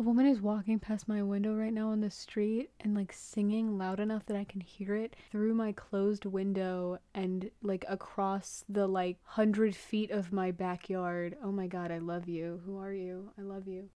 A woman is walking past my window right now on the street and like singing loud enough that I can hear it through my closed window and like across the like hundred feet of my backyard. Oh my god, I love you. Who are you? I love you.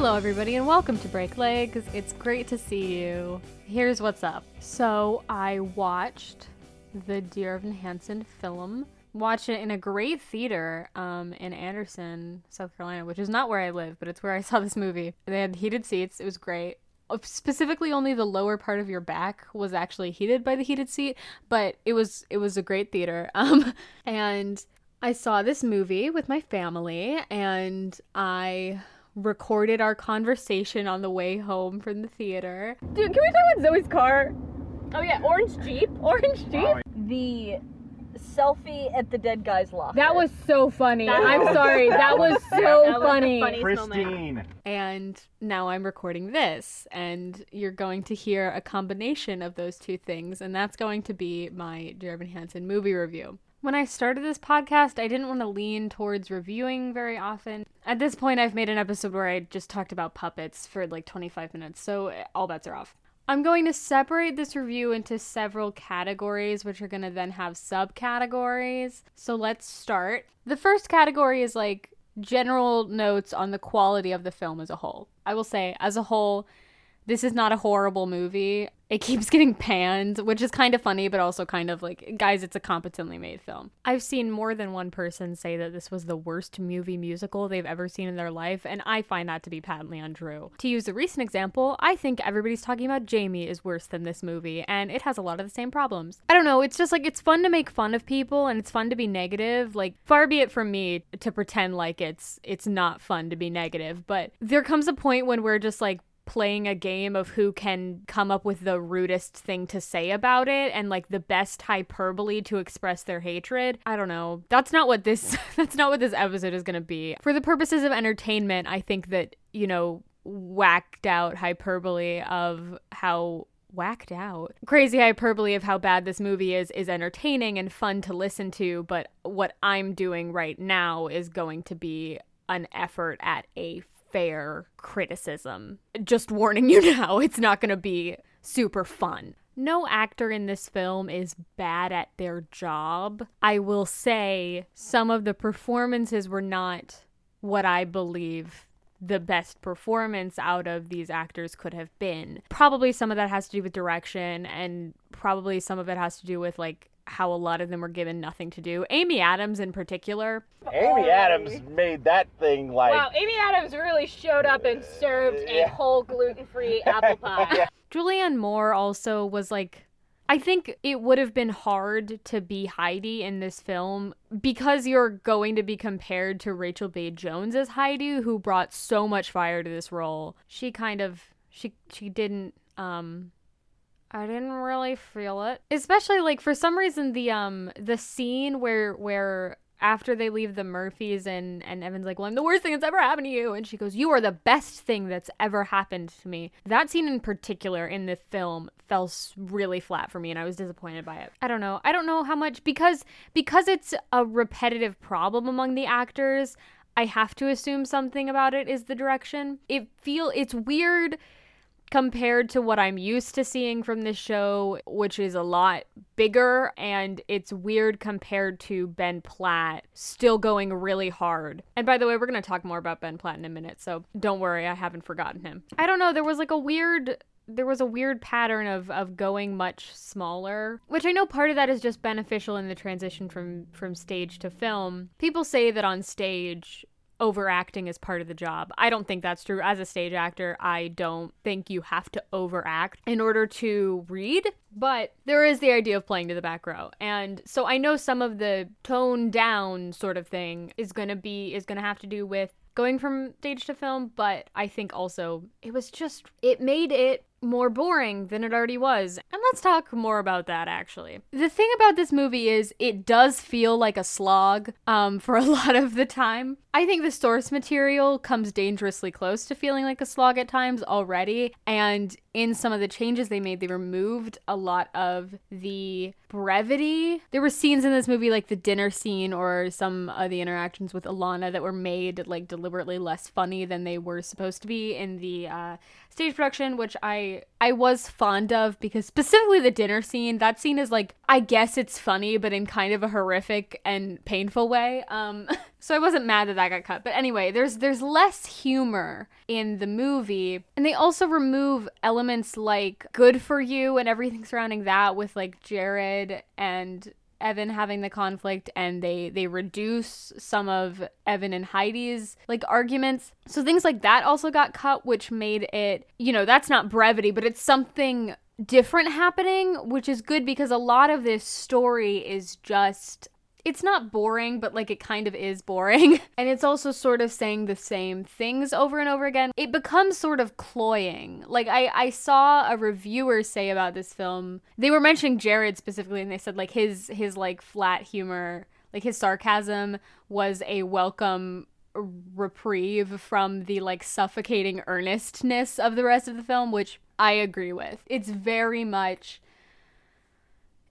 Hello, everybody, and welcome to Break Legs. It's great to see you. Here's what's up. So, I watched the Dear Evan Hansen film. Watched it in a great theater um, in Anderson, South Carolina, which is not where I live, but it's where I saw this movie. They had heated seats. It was great. Uh, Specifically, only the lower part of your back was actually heated by the heated seat, but it was it was a great theater. Um, and I saw this movie with my family, and I recorded our conversation on the way home from the theater. Dude, can we talk about Zoe's car? Oh yeah, orange Jeep. Orange Jeep. The selfie at the dead guy's locker. That was so funny. That- I'm sorry. That was so That was the funny. funniest moment. And now I'm recording this, and you're going to hear a combination of those two things, and that's going to be my Dear Evan Hansen movie review. When I started this podcast, I didn't want to lean towards reviewing very often. At this point, I've made an episode where I just talked about puppets for like 25 minutes, so eh, all bets are off. I'm going to separate this review into several categories, which are going to then have subcategories. So let's start. The first category is like general notes on the quality of the film as a whole. I will say, as a whole, this is not a horrible movie. It keeps getting panned, which is kind of funny, but also kind of like, guys, it's a competently made film. I've seen more than one person say that this was the worst movie musical they've ever seen in their life, and I find that to be patently untrue. To use a recent example, I think everybody's talking about Jamie is worse than this movie, and it has a lot of the same problems. I don't know, it's just like it's fun to make fun of people and it's fun to be negative. Like, far be it from me to pretend like it's it's not fun to be negative, but there comes a point when we're just like playing a game of who can come up with the rudest thing to say about it and like the best hyperbole to express their hatred. I don't know. That's not what this that's not what this episode is going to be. For the purposes of entertainment, I think that, you know, whacked out hyperbole of how whacked out crazy hyperbole of how bad this movie is is entertaining and fun to listen to but what i'm doing right now is going to be an effort at a fair criticism. Just warning you now, it's not going to be super fun. No actor in this film is bad at their job. I will say some of the performances were not what I believe the best performance out of these actors could have been. Probably some of that has to do with direction, and probably some of it has to do with like how a lot of them were given nothing to do. Amy Adams, in particular, Amy Adams made that thing like. Wow, Amy Adams really showed up and served a whole gluten-free apple pie. Julianne Moore also was like I think it would have been hard to be Heidi in this film because you're going to be compared to Rachel Bay Jones as Heidi who brought so much fire to this role. She kind of she she didn't um I didn't really feel it. Especially like for some reason the um the scene where where after they leave the Murphys and and Evan's like, "Well, I'm the worst thing that's ever happened to you," and she goes, "You are the best thing that's ever happened to me." That scene in particular in the film fell really flat for me, and I was disappointed by it. I don't know. I don't know how much because because it's a repetitive problem among the actors. I have to assume something about it is the direction. It feel it's weird compared to what I'm used to seeing from this show, which is a lot bigger, and it's weird compared to Ben Platt still going really hard. And by the way, we're going to talk more about Ben Platt in a minute, so don't worry, I haven't forgotten him. I don't know, there was like a weird there was a weird pattern of of going much smaller, which I know part of that is just beneficial in the transition from from stage to film. People say that on stage overacting is part of the job. I don't think that's true. As a stage actor, I don't think you have to overact in order to read, but there is the idea of playing to the back row. And so I know some of the tone down sort of thing is going to be is going to have to do with going from stage to film, but I think also it was just it made it more boring than it already was. And let's talk more about that actually. The thing about this movie is it does feel like a slog um, for a lot of the time. I think the source material comes dangerously close to feeling like a slog at times already. And in some of the changes they made, they removed a lot of the brevity. There were scenes in this movie, like the dinner scene or some of the interactions with Alana, that were made like deliberately less funny than they were supposed to be in the uh, stage production, which I I was fond of because specifically the dinner scene. That scene is like I guess it's funny, but in kind of a horrific and painful way. Um, so I wasn't mad that that got cut. But anyway, there's there's less humor in the movie, and they also remove elements like "good for you" and everything surrounding that with like Jared and Evan having the conflict and they they reduce some of Evan and Heidi's like arguments. So things like that also got cut which made it, you know, that's not brevity, but it's something different happening, which is good because a lot of this story is just it's not boring, but like it kind of is boring. and it's also sort of saying the same things over and over again. It becomes sort of cloying. Like I, I saw a reviewer say about this film, they were mentioning Jared specifically, and they said like his his like flat humor, like his sarcasm was a welcome reprieve from the like suffocating earnestness of the rest of the film, which I agree with. It's very much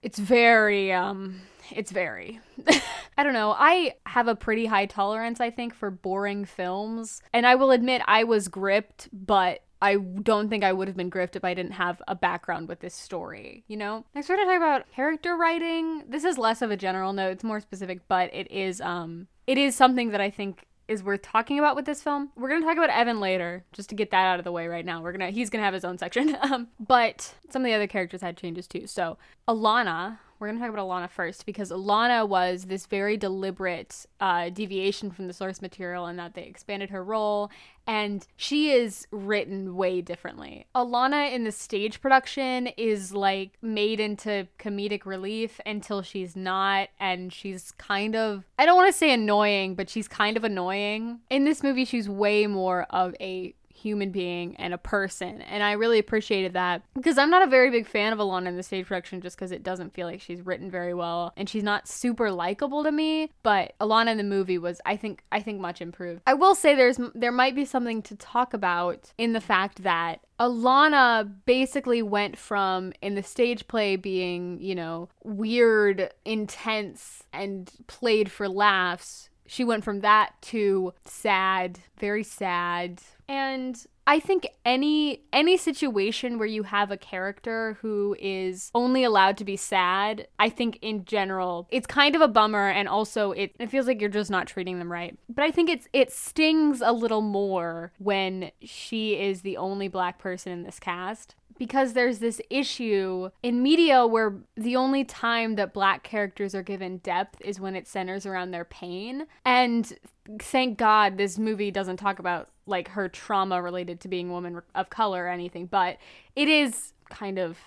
it's very um it's very. I don't know. I have a pretty high tolerance, I think, for boring films. And I will admit I was gripped, but I don't think I would have been gripped if I didn't have a background with this story, you know? Next we're gonna talk about character writing. This is less of a general note, it's more specific, but it is um it is something that I think is worth talking about with this film. We're gonna talk about Evan later, just to get that out of the way right now. We're gonna he's gonna have his own section. Um, but some of the other characters had changes too. So Alana, we're going to talk about Alana first because Alana was this very deliberate uh, deviation from the source material in that they expanded her role and she is written way differently. Alana in the stage production is like made into comedic relief until she's not, and she's kind of, I don't want to say annoying, but she's kind of annoying. In this movie, she's way more of a human being and a person. And I really appreciated that because I'm not a very big fan of Alana in the stage production just because it doesn't feel like she's written very well and she's not super likable to me. But Alana in the movie was, I think, I think much improved. I will say there's there might be something to talk about in the fact that Alana basically went from in the stage play being, you know, weird, intense, and played for laughs. She went from that to sad, very sad, and I think any any situation where you have a character who is only allowed to be sad, I think in general, it's kind of a bummer and also it, it feels like you're just not treating them right. But I think it's it stings a little more when she is the only black person in this cast because there's this issue in media where the only time that black characters are given depth is when it centers around their pain. And thank God this movie doesn't talk about like her trauma related to being a woman of color or anything, but it is kind of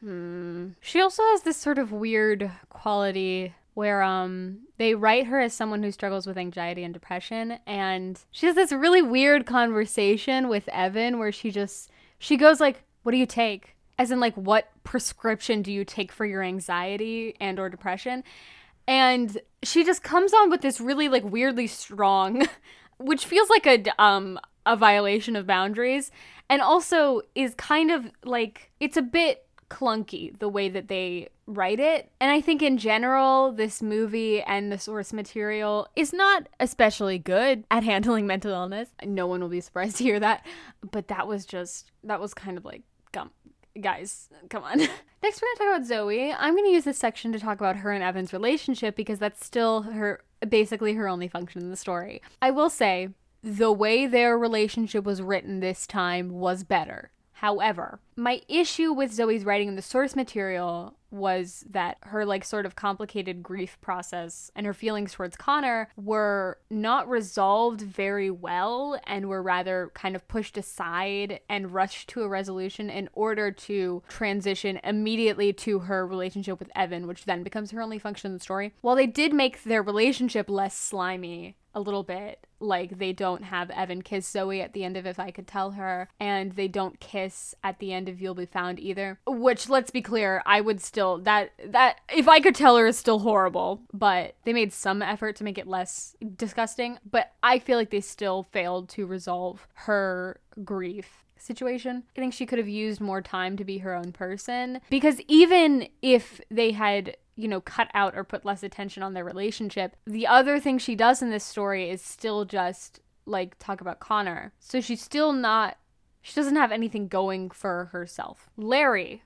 hmm. She also has this sort of weird quality where um they write her as someone who struggles with anxiety and depression and she has this really weird conversation with Evan where she just she goes like what do you take? As in like what prescription do you take for your anxiety and or depression? And she just comes on with this really like weirdly strong which feels like a um a violation of boundaries and also is kind of like it's a bit clunky the way that they write it. And I think in general, this movie and the source material is not especially good at handling mental illness. No one will be surprised to hear that. But that was just, that was kind of like guys, come on. Next, we're gonna talk about Zoe. I'm gonna use this section to talk about her and Evan's relationship because that's still her, basically her only function in the story. I will say, the way their relationship was written this time was better. However, my issue with Zoe's writing in the source material was that her like sort of complicated grief process and her feelings towards Connor were not resolved very well and were rather kind of pushed aside and rushed to a resolution in order to transition immediately to her relationship with Evan, which then becomes her only function in the story. While they did make their relationship less slimy a little bit, like they don't have Evan kiss Zoe at the end of If I Could Tell Her, and they don't kiss at the end of You'll Be Found either. Which, let's be clear, I would still that that If I Could Tell Her is still horrible, but they made some effort to make it less disgusting. But I feel like they still failed to resolve her grief situation. I think she could have used more time to be her own person because even if they had you know, cut out or put less attention on their relationship. The other thing she does in this story is still just like talk about Connor. So she's still not, she doesn't have anything going for herself. Larry.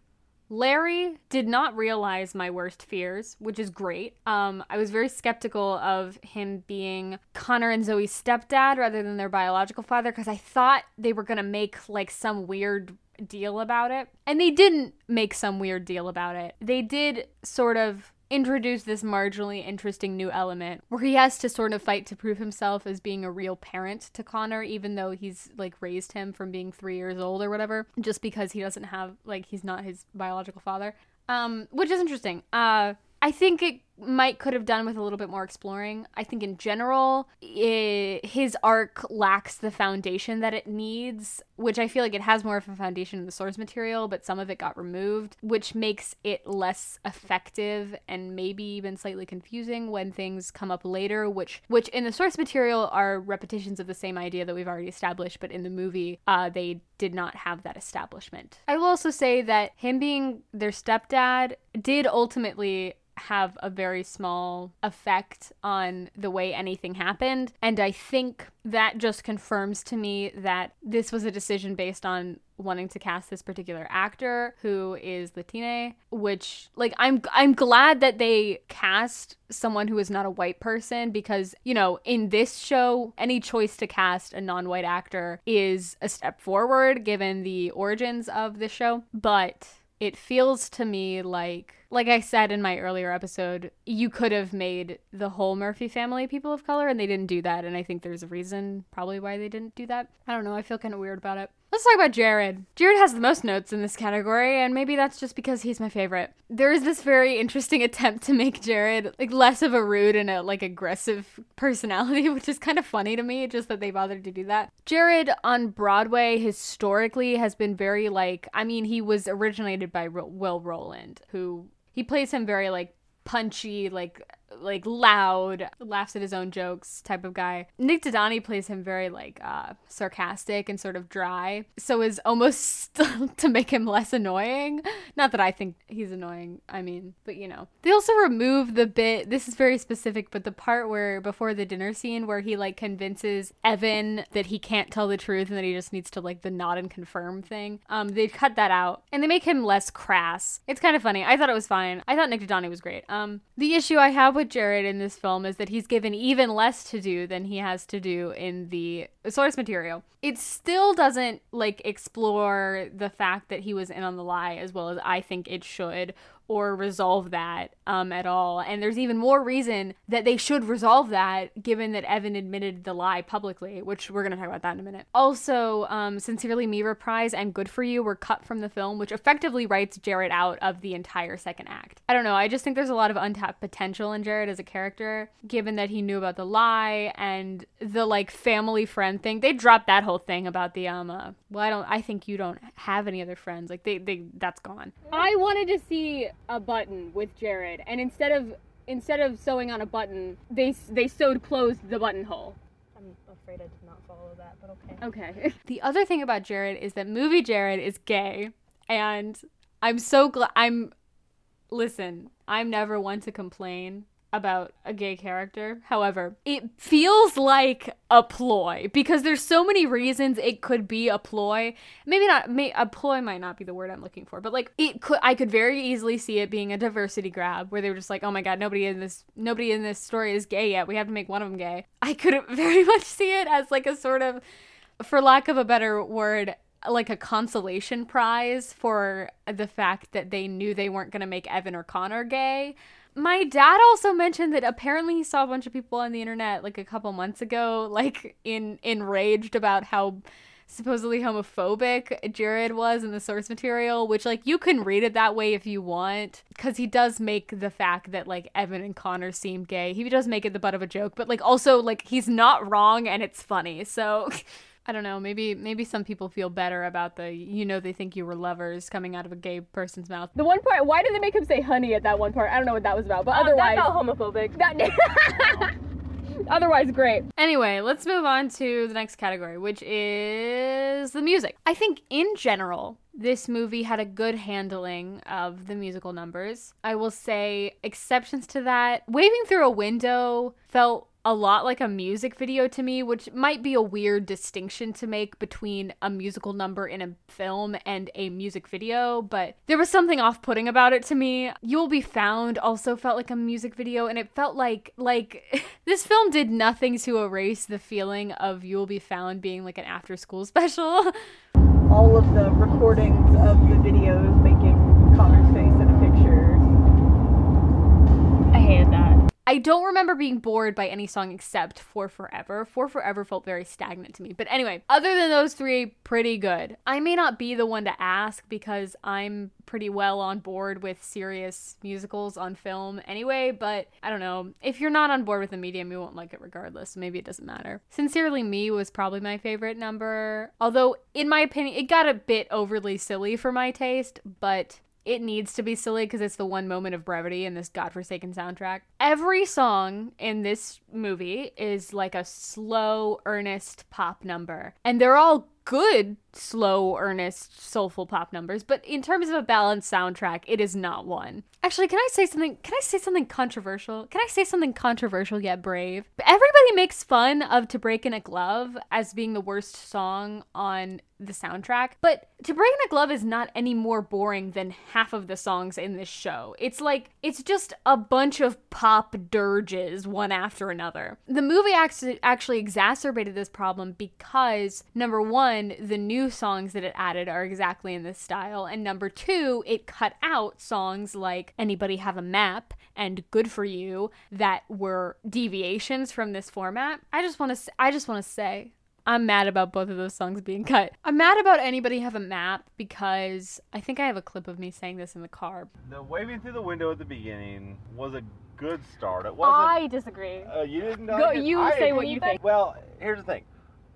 Larry did not realize my worst fears, which is great. Um, I was very skeptical of him being Connor and Zoe's stepdad rather than their biological father because I thought they were gonna make like some weird deal about it. And they didn't make some weird deal about it. They did sort of introduce this marginally interesting new element where he has to sort of fight to prove himself as being a real parent to Connor, even though he's like raised him from being three years old or whatever, just because he doesn't have, like, he's not his biological father. Um, which is interesting. Uh, I think it might could have done with a little bit more exploring. I think in general, it, his arc lacks the foundation that it needs, which I feel like it has more of a foundation in the source material, but some of it got removed, which makes it less effective and maybe even slightly confusing when things come up later, which which in the source material are repetitions of the same idea that we've already established, but in the movie, uh, they did not have that establishment. I will also say that him being their stepdad did ultimately have a very small effect on the way anything happened. And I think that just confirms to me that this was a decision based on wanting to cast this particular actor who is Latina, which like I'm I'm glad that they cast someone who is not a white person because, you know, in this show, any choice to cast a non-white actor is a step forward given the origins of the show, but it feels to me like like I said in my earlier episode, you could have made the whole Murphy family people of color, and they didn't do that. And I think there's a reason probably why they didn't do that. I don't know. I feel kind of weird about it. Let's talk about Jared. Jared has the most notes in this category, and maybe that's just because he's my favorite. There is this very interesting attempt to make Jared like less of a rude and a like aggressive personality, which is kind of funny to me, just that they bothered to do that. Jared on Broadway historically has been very like, I mean, he was originated by Will Roland, who he plays him very like punchy, like like loud, laughs at his own jokes type of guy. Nick Dodani plays him very like uh, sarcastic and sort of dry, so is almost to make him less annoying. Not that I think he's annoying. I mean, but you know, they also remove the bit. This is very specific, but the part where before the dinner scene where he like convinces Evan that he can't tell the truth and that he just needs to like the nod and confirm thing. Um, they cut that out and they make him less crass. It's kind of funny. I thought it was fine. I thought Nick Dodani was great. Um, the issue I have with Jared in this film is that he's given even less to do than he has to do in the source material. It still doesn't like explore the fact that he was in on the lie as well as I think it should or resolve that um, at all. And there's even more reason that they should resolve that, given that Evan admitted the lie publicly, which we're going to talk about that in a minute. Also, um, Sincerely Me reprise and Good for You were cut from the film, which effectively writes Jared out of the entire second act. I don't know. I just think there's a lot of untapped potential in Jared as a character, given that he knew about the lie and the like family friend thing. They dropped that whole thing about the um. Uh, well, I don't. I think you don't have any other friends. Like they, they that's gone. I wanted to see a button with Jared, and instead of instead of sewing on a button, they they sewed closed the buttonhole. I'm afraid I did not follow that, but okay. Okay. the other thing about Jared is that movie Jared is gay, and I'm so glad. I'm listen. I'm never one to complain about a gay character. However, it feels like a ploy because there's so many reasons it could be a ploy. Maybe not may, a ploy might not be the word I'm looking for, but like it could I could very easily see it being a diversity grab where they were just like, "Oh my god, nobody in this nobody in this story is gay yet. We have to make one of them gay." I could very much see it as like a sort of for lack of a better word, like a consolation prize for the fact that they knew they weren't going to make Evan or Connor gay my dad also mentioned that apparently he saw a bunch of people on the internet like a couple months ago like in enraged about how supposedly homophobic Jared was in the source material, which like you can read it that way if you want, because he does make the fact that like Evan and Connor seem gay. He does make it the butt of a joke, but like also like he's not wrong and it's funny. So. I don't know. Maybe maybe some people feel better about the you know they think you were lovers coming out of a gay person's mouth. The one part, why did they make him say honey at that one part? I don't know what that was about, but Uh, otherwise, that felt homophobic. that otherwise great. Anyway, let's move on to the next category, which is the music. I think in general, this movie had a good handling of the musical numbers. I will say exceptions to that. Waving through a window felt a lot like a music video to me, which might be a weird distinction to make between a musical number in a film and a music video, but there was something off-putting about it to me. You'll Be Found also felt like a music video and it felt like like this film did nothing to erase the feeling of You'll Be Found being like an after-school special. All of the recordings of the don't remember being bored by any song except For Forever. For Forever felt very stagnant to me. But anyway, other than those three, pretty good. I may not be the one to ask because I'm pretty well on board with serious musicals on film anyway, but I don't know. If you're not on board with the medium, you won't like it regardless. Maybe it doesn't matter. Sincerely Me was probably my favorite number. Although, in my opinion, it got a bit overly silly for my taste, but it needs to be silly because it's the one moment of brevity in this godforsaken soundtrack. Every song in this movie is like a slow, earnest pop number, and they're all good, slow, earnest, soulful pop numbers. But in terms of a balanced soundtrack, it is not one. Actually, can I say something? Can I say something controversial? Can I say something controversial yet brave? Everybody makes fun of "To Break in a Glove" as being the worst song on the soundtrack, but To Break in a Glove is not any more boring than half of the songs in this show. It's like, it's just a bunch of pop dirges one after another. The movie actually, actually exacerbated this problem because, number one, the new songs that it added are exactly in this style, and number two, it cut out songs like Anybody Have a Map and Good for You that were deviations from this format. I just want to I just want to say I'm mad about both of those songs being cut. I'm mad about anybody have a map because I think I have a clip of me saying this in the car. The waving through the window at the beginning was a good start. It wasn't. I disagree. Uh, you didn't Go- you I say didn't. what you think. Well, here's the thing.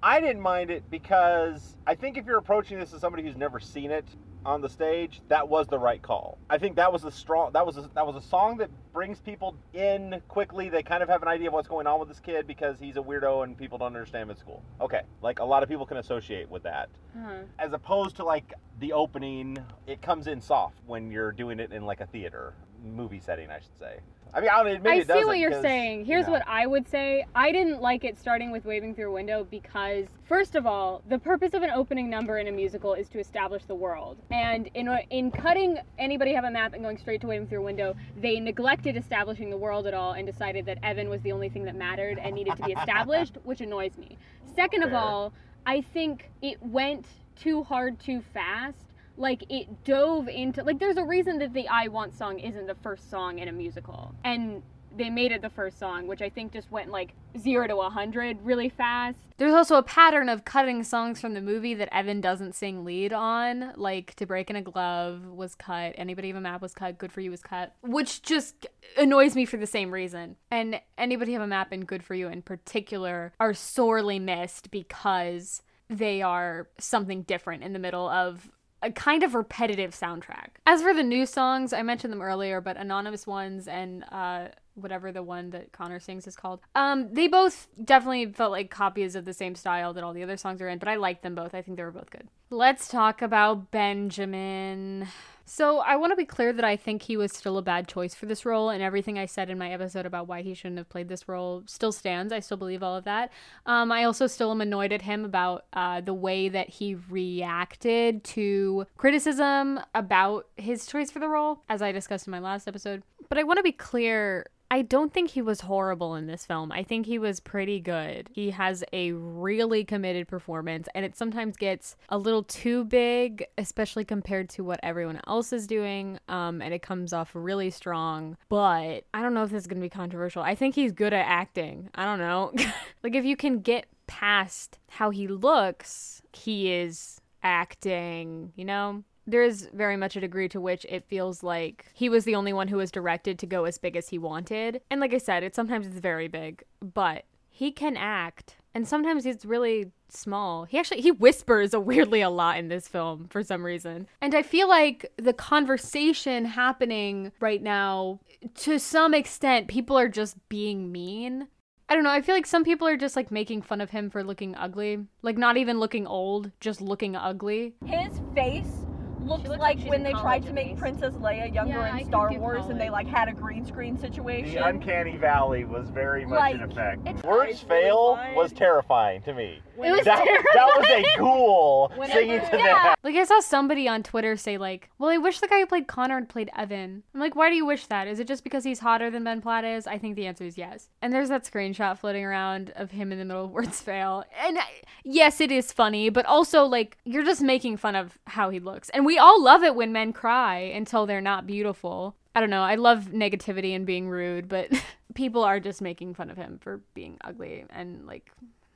I didn't mind it because I think if you're approaching this as somebody who's never seen it on the stage, that was the right call. I think that was a strong. That was a, that was a song that brings people in quickly. They kind of have an idea of what's going on with this kid because he's a weirdo and people don't understand him at school. Okay, like a lot of people can associate with that. Hmm. As opposed to like the opening, it comes in soft when you're doing it in like a theater movie setting, I should say. I mean, I'll admit I it see what you're saying. you Here's know. what I would say. I didn't like it starting with waving through a window because, first of all, the purpose of an opening number in a musical is to establish the world. And in in cutting anybody have a map and going straight to waving through a window, they neglected establishing the world at all and decided that Evan was the only thing that mattered and needed to be established, which annoys me. Second of all, I think it went too hard too fast like it dove into like there's a reason that the I Want song isn't the first song in a musical. And they made it the first song, which I think just went like 0 to a 100 really fast. There's also a pattern of cutting songs from the movie that Evan doesn't sing lead on, like To Break in a Glove was cut, Anybody Have a Map was cut, Good for You was cut, which just annoys me for the same reason. And Anybody Have a Map and Good for You in particular are sorely missed because they are something different in the middle of a kind of repetitive soundtrack. As for the new songs, I mentioned them earlier, but Anonymous Ones and uh, whatever the one that Connor sings is called, um, they both definitely felt like copies of the same style that all the other songs are in, but I liked them both. I think they were both good. Let's talk about Benjamin. So I want to be clear that I think he was still a bad choice for this role, and everything I said in my episode about why he shouldn't have played this role still stands. I still believe all of that. Um, I also still am annoyed at him about uh, the way that he reacted to criticism about his choice for the role, as I discussed in my last episode. But I want to be clear. I don't think he was horrible in this film. I think he was pretty good. He has a really committed performance, and it sometimes gets a little too big, especially compared to what everyone else is doing. Um, and it comes off really strong. But I don't know if this is going to be controversial. I think he's good at acting. I don't know. like, if you can get past how he looks, he is acting, you know? There is very much a degree to which it feels like he was the only one who was directed to go as big as he wanted. And like I said, it sometimes it's very big, but he can act. And sometimes he's really small. He actually he whispers a weirdly a lot in this film for some reason. And I feel like the conversation happening right now to some extent people are just being mean I don't know. I feel like some people are just like making fun of him for looking ugly. Like not even looking old, just looking ugly. His face looks, looks like, like when they tried to make least. Princess Leia younger Yeah, in Star give Wars and they like had a green screen situation. The uncanny valley was very much Like, in effect. Words fail really was terrifying to me. It was that, terrifying. that was a ghoul Whenever- singing to Yeah. that. Like I saw somebody on Twitter say like, "Well, I wish the guy who played Connor had played Evan." I'm like, "Why do you wish that? Is it just because he's hotter than Ben Platt is?" I think the answer is yes. And there's that screenshot floating around of him in the middle of words fail. And I, yes, it is funny, but also like you're just making fun of how he looks. And we all love it when men cry until they're not beautiful. I don't know. I love negativity and being rude, but people are just making fun of him for being ugly and like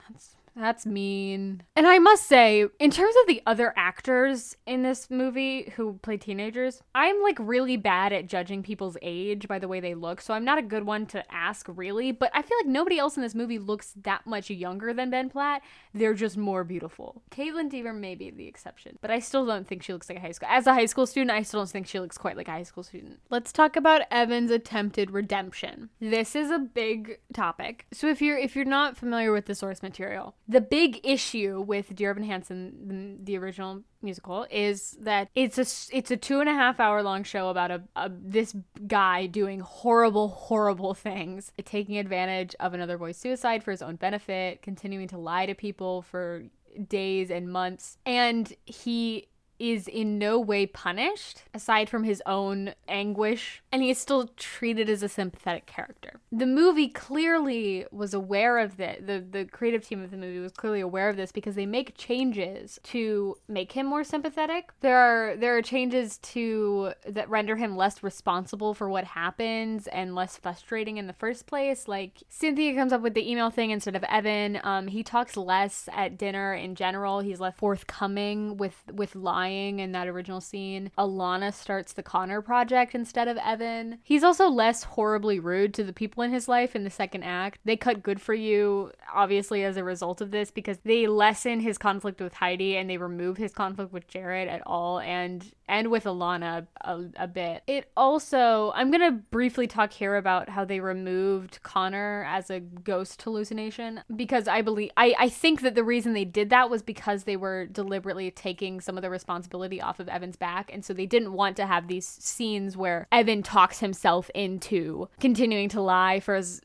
that's that's mean. And I must say, in terms of the other actors in this movie who play teenagers, I'm like really bad at judging people's age by the way they look. So I'm not a good one to ask really, but I feel like nobody else in this movie looks that much younger than Ben Platt. They're just more beautiful. Kaitlyn Dever may be the exception, but I still don't think she looks like a high school. As a high school student, I still don't think she looks quite like a high school student. Let's talk about Evan's attempted redemption. This is a big topic. So if you're if you're not familiar with the source material, the big issue with Dear Evan Hansen, the, original musical, is that it's a it's a two and a half hour long show about a, a this guy doing horrible horrible things, taking advantage of another boy's suicide for his own benefit, continuing to lie to people for days and months, and he is in no way punished aside from his own anguish and he is still treated as a sympathetic character. The movie clearly was aware of that. The the creative team of the movie was clearly aware of this because they make changes to make him more sympathetic. There are there are changes to that render him less responsible for what happens and less frustrating in the first place. Like Cynthia comes up with the email thing instead of Evan. Um, he talks less at dinner in general. He's less forthcoming with with lying in that original scene. Alana starts the Connor project instead of Evan. He's also less horribly rude to the people in his life in the second act. They cut good for you obviously as a result of this because they lessen his conflict with Heidi and they remove his conflict with Jared at all and and with Alana a, a bit. It also I'm going to briefly talk here about how they removed Connor as a ghost hallucination because I believe I I think that the reason they did that was because they were deliberately taking some of the responsibility off of Evan's back and so they didn't want to have these scenes where Evan talks himself into continuing to lie for his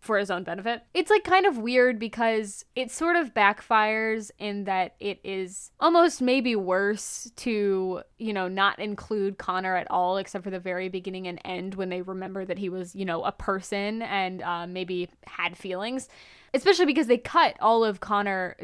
for his own benefit. It's like kind of weird because it sort of backfires in that it is almost maybe worse to, you know, not include Connor at all except for the very beginning and end when they remember that he was, you know, a person and uh, maybe had feelings. Especially because they cut all of Connor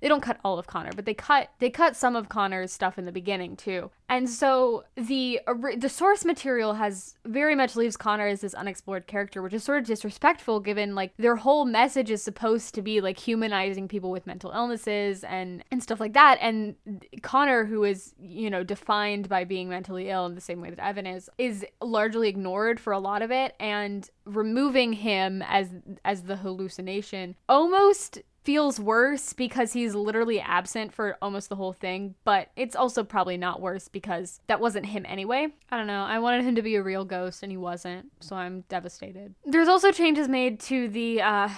they don't cut all of Connor, but they cut they cut some of Connor's stuff in the beginning too. And so the the source material has very much leaves Connor as this unexplored character, which is sort of disrespectful given like their whole message is supposed to be like humanizing people with mental illnesses and and stuff like that. And Connor, who is you know defined by being mentally ill in the same way that Evan is, is largely ignored for a lot of it, and removing him as as the hallucination almost feels worse because he's literally absent for almost the whole thing, but it's also probably not worse because that wasn't him anyway. I don't know. I wanted him to be a real ghost and he wasn't, so I'm devastated. There's also changes made to the uh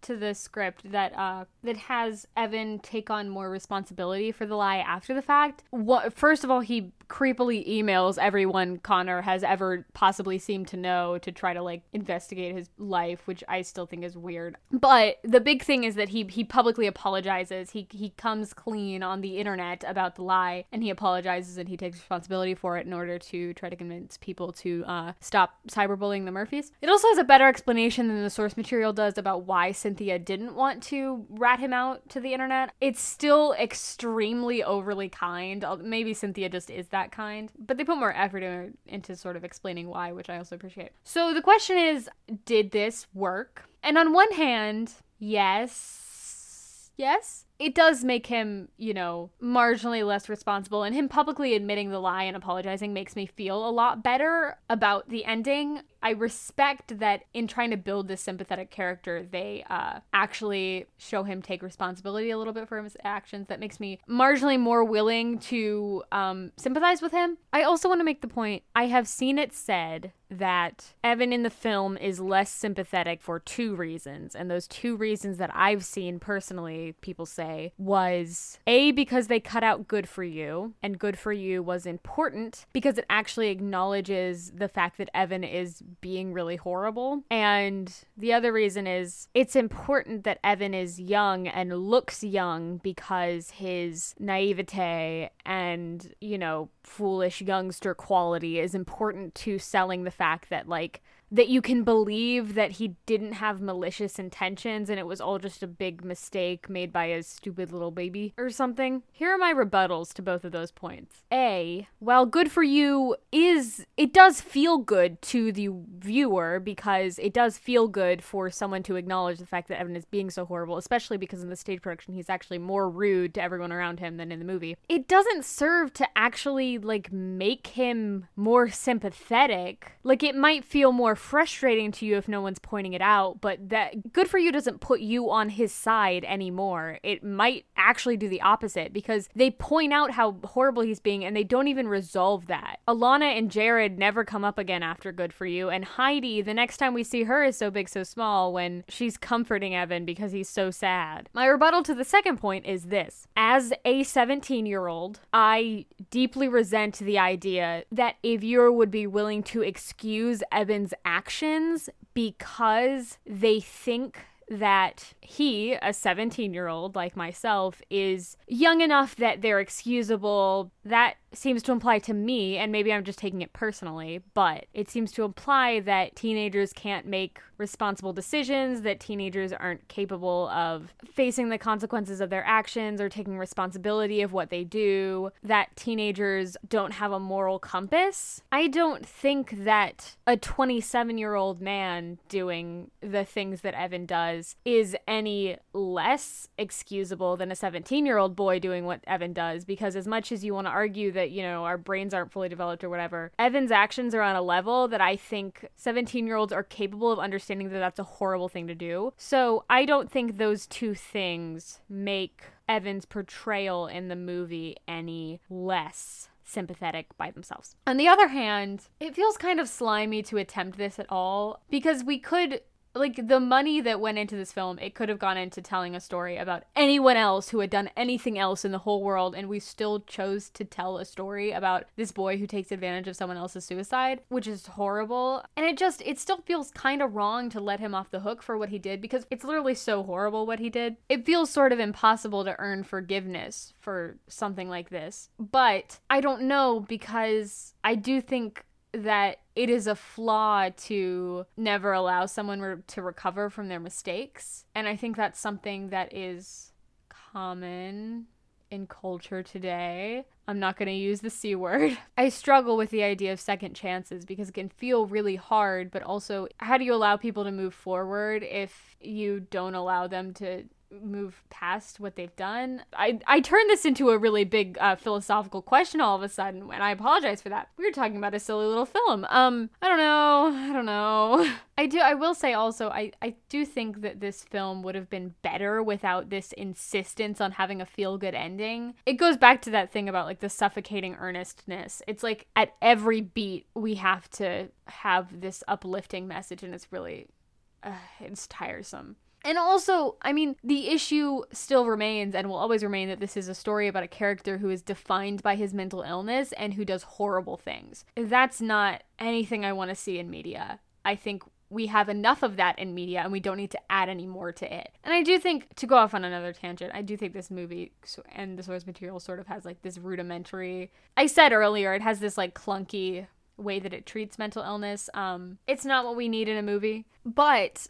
to the script that uh that has Evan take on more responsibility for the lie after the fact. What first of all he creepily emails everyone Connor has ever possibly seemed to know to try to like investigate his life, which I still think is weird. But the big thing is that he he publicly apologizes. He he comes clean on the internet about the lie and he apologizes and he takes responsibility for it in order to try to convince people to uh, stop cyberbullying the Murphys. It also has a better explanation than the source material does about why Cynthia didn't want to him out to the internet. It's still extremely overly kind. Maybe Cynthia just is that kind, but they put more effort in- into sort of explaining why, which I also appreciate. So the question is did this work? And on one hand, yes. Yes. It does make him, you know, marginally less responsible, and him publicly admitting the lie and apologizing makes me feel a lot better about the ending. I respect that in trying to build this sympathetic character, they uh, actually show him take responsibility a little bit for his actions. That makes me marginally more willing to um, sympathize with him. I also want to make the point I have seen it said that Evan in the film is less sympathetic for two reasons. And those two reasons that I've seen personally, people say, was A, because they cut out Good for You, and Good for You was important because it actually acknowledges the fact that Evan is being really horrible. And the other reason is it's important that Evan is young and looks young because his naivete and, you know, foolish youngster quality is important to selling the fact that, like, that you can believe that he didn't have malicious intentions and it was all just a big mistake made by a stupid little baby or something. Here are my rebuttals to both of those points. A, while good for you is, it does feel good to the viewer because it does feel good for someone to acknowledge the fact that Evan is being so horrible, especially because in the stage production he's actually more rude to everyone around him than in the movie. It doesn't serve to actually like make him more sympathetic. Like it might feel more frustrating to you if no one's pointing it out, but that good for you doesn't put you on his side anymore. It might actually do the opposite because they point out how horrible he's being and they don't even resolve that. Alana and Jared never come up again after good for you, and Heidi, the next time we see her, is so big, so small when she's comforting Evan because he's so sad. My rebuttal to the second point is this as a 17 year old, I deeply resent the idea that a viewer would be willing to excuse Evan's actions because they think that he, a 17 year old like myself, is young enough that they're excusable. That seems to imply to me, and maybe I'm just taking it personally, but it seems to imply that teenagers can't make responsible decisions, that teenagers aren't capable of facing the consequences of their actions or taking responsibility of what they do, that teenagers don't have a moral compass. I don't think that a 27 year old man doing the things that Evan does is any less excusable than a 17 year old boy doing what Evan does, because as much as you want to argue that, you know, our brains aren't fully developed or whatever, Evan's actions are on a level that I think 17 year olds are capable of understanding that that's a horrible thing to do. So I don't think those two things make Evan's portrayal in the movie any less sympathetic by themselves. On the other hand, it feels kind of slimy to attempt this at all because we could like the money that went into this film, it could have gone into telling a story about anyone else who had done anything else in the whole world, and we still chose to tell a story about this boy who takes advantage of someone else's suicide, which is horrible. And it just, it still feels kind of wrong to let him off the hook for what he did because it's literally so horrible what he did. It feels sort of impossible to earn forgiveness for something like this. But I don't know because I do think that it is a flaw to never allow someone re- to recover from their mistakes. And I think that's something that is common in culture today. I'm not going to use the C word. I struggle with the idea of second chances because it can feel really hard, but also, how do you allow people to move forward if you don't allow them to move past what they've done. I I turned this into a really big uh, philosophical question all of a sudden, and I apologize for that. We were talking about a silly little film. Um, I don't know. I don't know. I do. I will say also, I I do think that this film would have been better without this insistence on having a feel good ending. It goes back to that thing about like the suffocating earnestness. It's like at every beat we have to have this uplifting message, and it's really uh, it's tiresome. And also, I mean, the issue still remains and will always remain that this is a story about a character who is defined by his mental illness and who does horrible things. That's not anything I want to see in media. I think we have enough of that in media and we don't need to add any more to it. And I do think, to go off on another tangent, I do think this movie and the source material sort of has like this rudimentary. I said earlier, it has this like clunky way that it treats mental illness. Um, it's not what we need in a movie, but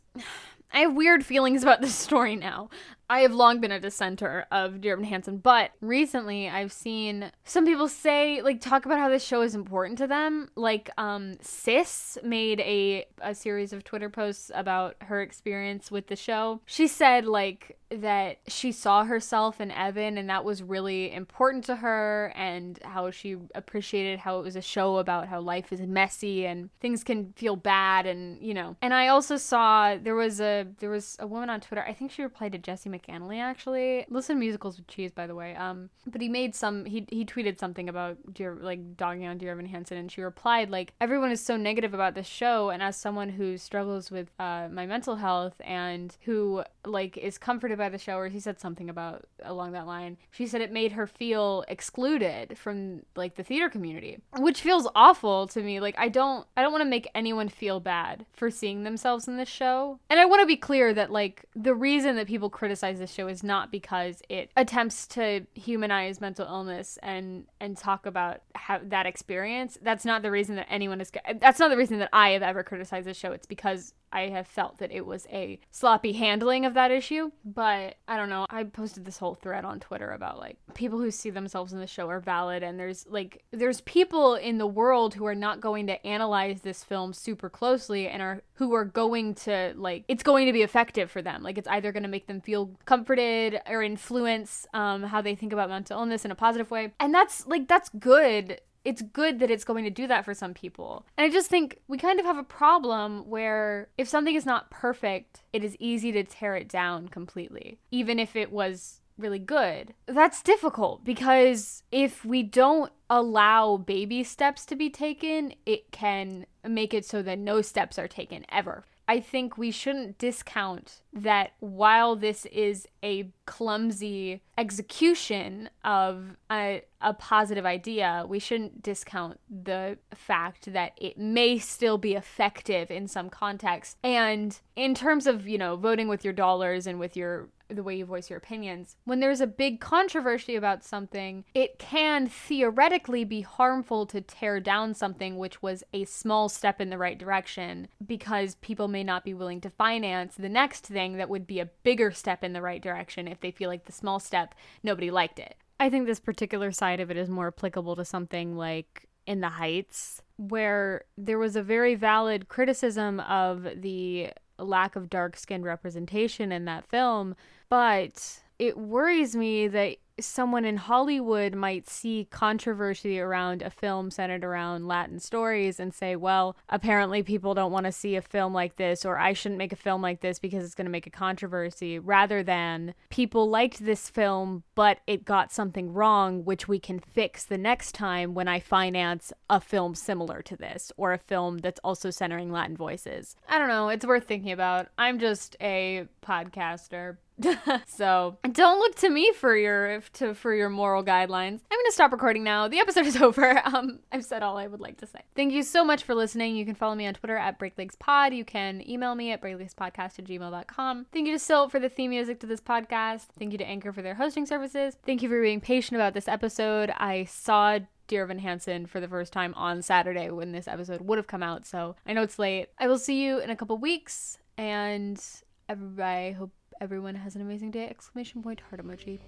I have weird feelings about this story now. I have long been a dissenter of Dear Evan Hansen, but recently I've seen some people say, like, talk about how this show is important to them. Like, um, Sis made a, a series of Twitter posts about her experience with the show. She said, like, that she saw herself in Evan and that was really important to her, and how she appreciated how it was a show about how life is messy and things can feel bad, and you know. And I also saw there was a there was a woman on Twitter. I think she replied to Jesse McAnally actually. Listen to musicals with cheese, by the way. Um, but he made some. He he tweeted something about dear like dogging on Dear Evan Hansen, and she replied like everyone is so negative about this show, and as someone who struggles with uh, my mental health and who like is comforted by the show, or he said something about along that line. She said it made her feel excluded from like the theater community, which feels awful to me. Like I don't I don't want to make anyone feel bad for seeing themselves in this show, and I want to be clear that like the reason that people criticize this show is not because it attempts to humanize mental illness and and talk about how that experience. That's not the reason that anyone is. That's not the reason that I have ever criticized this show. It's because I have felt that it was a sloppy handling of that issue. But I don't know. I posted this whole thread on Twitter about like people who see themselves in the show are valid, and there's like there's people in the world who are not going to analyze this film super closely and are who are going to like it's going to be effective for them. Like it's either going to make them feel comforted or influence um, how they think about mental illness in a positive way, and that's like that's good it's good that it's going to do that for some people. And I just think we kind of have a problem where if something is not perfect, it is easy to tear it down completely, even if it was really good. That's difficult because if we don't allow baby steps to be taken, it can make it so that no steps are taken ever. I think we shouldn't discount that while this is a clumsy execution of a, a positive idea, we shouldn't discount the fact that it may still be effective in some context. And in terms of, you know, voting with your dollars and with your the way you voice your opinions. When there's a big controversy about something, it can theoretically be harmful to tear down something which was a small step in the right direction because people may not be willing to finance the next thing that would be a bigger step in the right direction if they feel like the small step nobody liked it. I think this particular side of it is more applicable to something like in the Heights, where there was a very valid criticism of the lack of dark skinned representation in that film, but it worries me that someone in Hollywood might see controversy around a film centered around Latin stories and say, well, apparently people don't want to see a film like this, or I shouldn't make a film like this because it's going to make a controversy, rather than people liked this film, but it got something wrong, which we can fix the next time when I finance a film similar to this, or a film that's also centering Latin voices. I don't know, it's worth thinking about. I'm just a podcaster, so don't look to me for your to for your moral guidelines. I'm gonna stop recording now. The episode is over. Um, I've said all I would like to say. Thank you so much for listening. You can follow me on Twitter at BreakLegsPod. You can email me at breaklegspodcast at gmail.com. Thank you to Silt for the theme music to this podcast. Thank you to Anchor for their hosting services. Thank you for being patient about this episode. I saw Dear Evan Hansen for the first time on Saturday when this episode would have come out, so I know it's late. I will see you in a couple weeks, and everybody hope everyone has an amazing day! Exclamation point heart emoji.